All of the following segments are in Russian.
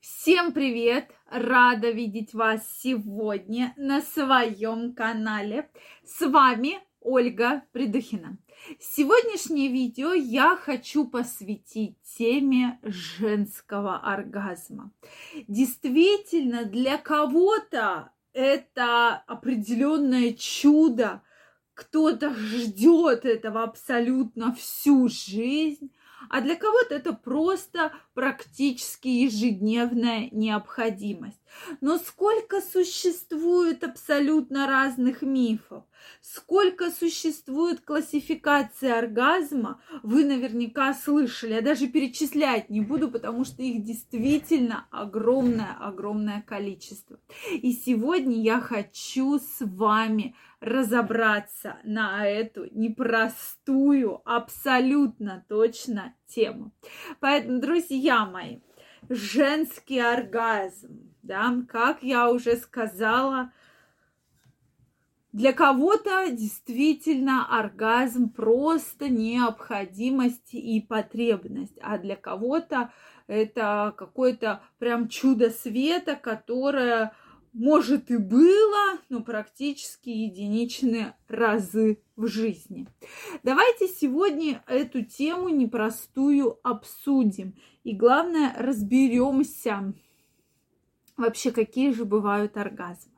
Всем привет! Рада видеть вас сегодня на своем канале. С вами Ольга Придухина. Сегодняшнее видео я хочу посвятить теме женского оргазма. Действительно, для кого-то это определенное чудо, кто-то ждет этого абсолютно всю жизнь, а для кого-то это просто практически ежедневная необходимость. Но сколько существует абсолютно разных мифов, сколько существует классификации оргазма, вы наверняка слышали. Я даже перечислять не буду, потому что их действительно огромное-огромное количество. И сегодня я хочу с вами разобраться на эту непростую, абсолютно точно тему. Поэтому, друзья мои, женский оргазм, да, как я уже сказала, для кого-то действительно оргазм просто необходимость и потребность, а для кого-то это какое-то прям чудо света, которое может и было, но практически единичные разы в жизни. Давайте сегодня эту тему непростую обсудим. И главное, разберемся вообще, какие же бывают оргазмы.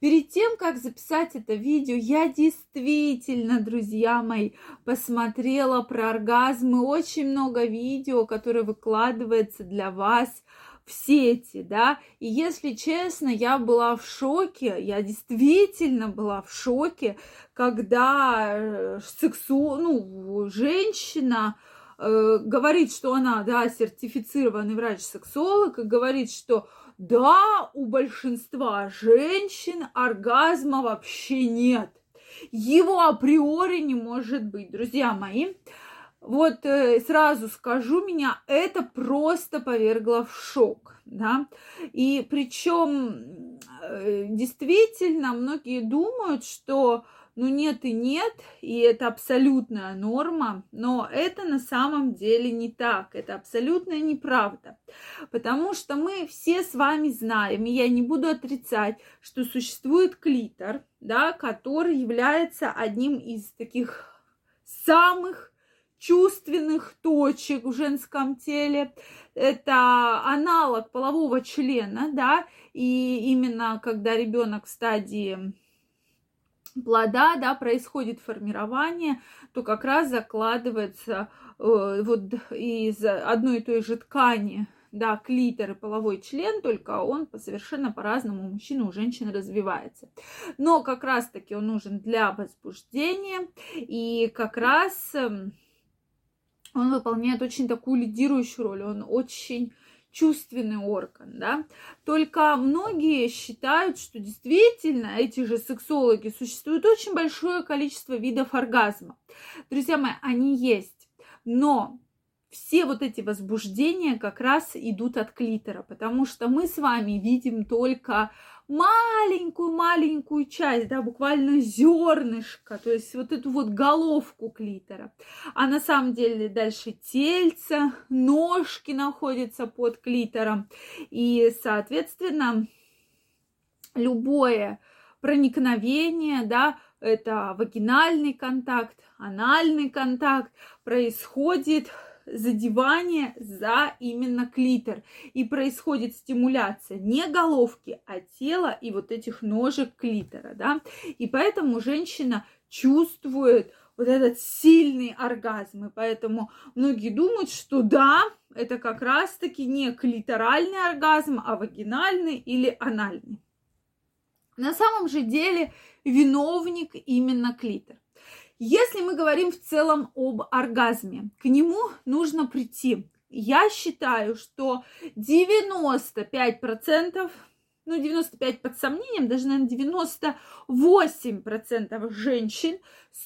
Перед тем, как записать это видео, я действительно, друзья мои, посмотрела про оргазмы. Очень много видео, которые выкладывается для вас в сети, да, и если честно, я была в шоке, я действительно была в шоке, когда э, сексу, ну, женщина э, говорит, что она, да, сертифицированный врач-сексолог, и говорит, что да, у большинства женщин оргазма вообще нет. Его априори не может быть, друзья мои. Вот э, сразу скажу, меня это просто повергло в шок, да. И причем э, действительно многие думают, что ну нет и нет, и это абсолютная норма, но это на самом деле не так, это абсолютная неправда, потому что мы все с вами знаем, и я не буду отрицать, что существует клитор, да, который является одним из таких самых чувственных точек в женском теле. Это аналог полового члена, да, и именно когда ребенок в стадии плода, да, происходит формирование, то как раз закладывается э, вот из одной и той же ткани, да, клитор и половой член, только он совершенно по-разному у мужчины, у женщины развивается. Но как раз-таки он нужен для возбуждения, и как раз эм, он выполняет очень такую лидирующую роль, он очень чувственный орган, да. Только многие считают, что действительно эти же сексологи существует очень большое количество видов оргазма. Друзья мои, они есть, но все вот эти возбуждения как раз идут от клитора, потому что мы с вами видим только маленькую-маленькую часть, да, буквально зернышко, то есть вот эту вот головку клитора. А на самом деле дальше тельце, ножки находятся под клитором. И, соответственно, любое проникновение, да, это вагинальный контакт, анальный контакт происходит задевание за именно клитор. И происходит стимуляция не головки, а тела и вот этих ножек клитора, да. И поэтому женщина чувствует вот этот сильный оргазм. И поэтому многие думают, что да, это как раз-таки не клиторальный оргазм, а вагинальный или анальный. На самом же деле виновник именно клитор. Если мы говорим в целом об оргазме, к нему нужно прийти. Я считаю, что 95%, ну 95 под сомнением, даже, наверное, 98% женщин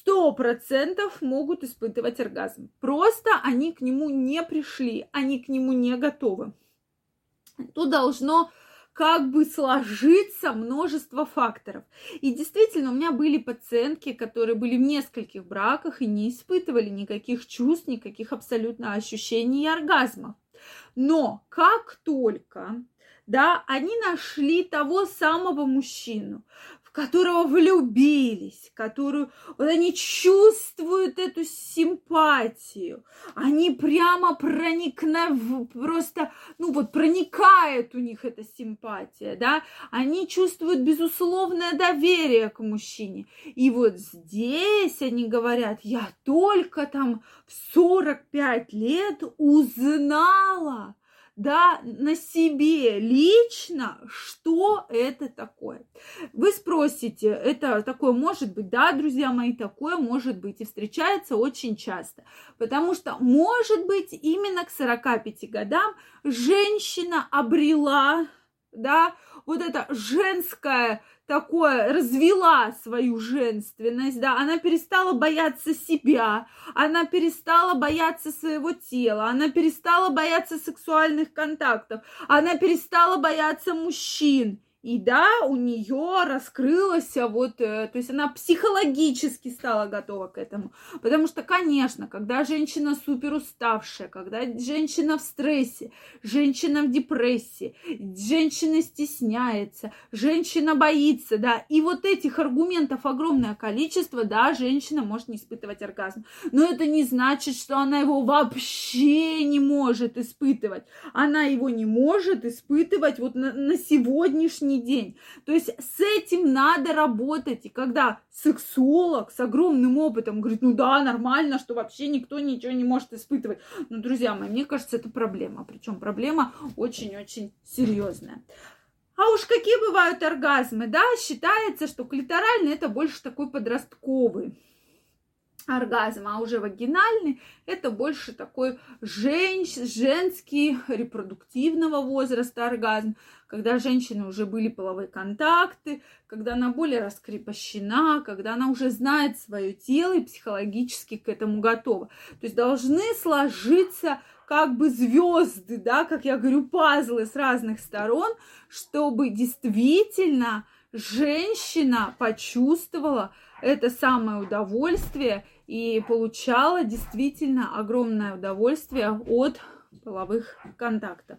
100% могут испытывать оргазм. Просто они к нему не пришли, они к нему не готовы. Тут должно как бы сложиться множество факторов. И действительно, у меня были пациентки, которые были в нескольких браках и не испытывали никаких чувств, никаких абсолютно ощущений и оргазмов. Но как только да, они нашли того самого мужчину, которого влюбились, которую вот они чувствуют эту симпатию, они прямо проникнув, просто, ну вот проникает у них эта симпатия, да, они чувствуют безусловное доверие к мужчине. И вот здесь они говорят, я только там в 45 лет узнала, да, на себе лично, что это такое. Вы спросите, это такое может быть, да, друзья мои, такое может быть и встречается очень часто, потому что, может быть, именно к 45 годам женщина обрела, да, вот это женское такое развела свою женственность, да, она перестала бояться себя, она перестала бояться своего тела, она перестала бояться сексуальных контактов, она перестала бояться мужчин. И да, у нее раскрылась вот, э, то есть она психологически стала готова к этому. Потому что, конечно, когда женщина супер уставшая, когда женщина в стрессе, женщина в депрессии, женщина стесняется, женщина боится, да, и вот этих аргументов огромное количество, да, женщина может не испытывать оргазм. Но это не значит, что она его вообще не может испытывать. Она его не может испытывать вот на, на сегодняшний сегодняшний день. То есть с этим надо работать. И когда сексолог с огромным опытом говорит, ну да, нормально, что вообще никто ничего не может испытывать. Ну, друзья мои, мне кажется, это проблема. Причем проблема очень-очень серьезная. А уж какие бывают оргазмы, да? Считается, что клиторальный это больше такой подростковый оргазм, а уже вагинальный это больше такой женщ, женский репродуктивного возраста оргазм, когда женщины уже были половые контакты, когда она более раскрепощена, когда она уже знает свое тело и психологически к этому готова. То есть должны сложиться как бы звезды, да, как я говорю, пазлы с разных сторон, чтобы действительно женщина почувствовала это самое удовольствие и получала действительно огромное удовольствие от половых контактов.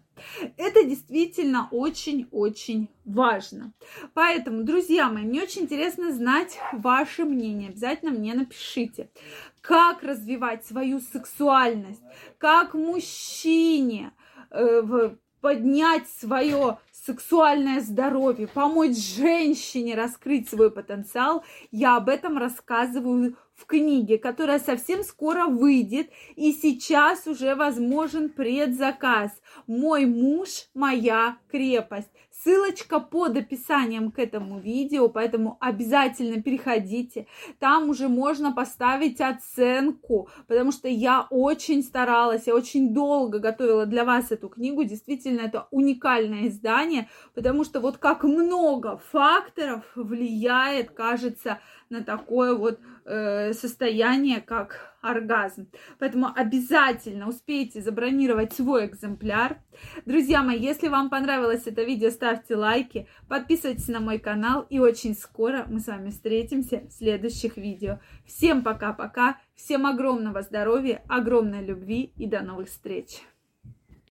Это действительно очень-очень важно. Поэтому, друзья мои, мне очень интересно знать ваше мнение. Обязательно мне напишите, как развивать свою сексуальность, как мужчине э, поднять свое сексуальное здоровье, помочь женщине раскрыть свой потенциал, я об этом рассказываю в книге, которая совсем скоро выйдет, и сейчас уже возможен предзаказ. Мой муж, моя крепость. Ссылочка под описанием к этому видео, поэтому обязательно переходите. Там уже можно поставить оценку, потому что я очень старалась, я очень долго готовила для вас эту книгу. Действительно, это уникальное издание, потому что вот как много факторов влияет, кажется, на такое вот э, состояние, как оргазм. Поэтому обязательно успейте забронировать свой экземпляр. Друзья мои, если вам понравилось это видео, ставьте лайки, подписывайтесь на мой канал, и очень скоро мы с вами встретимся в следующих видео. Всем пока-пока, всем огромного здоровья, огромной любви и до новых встреч!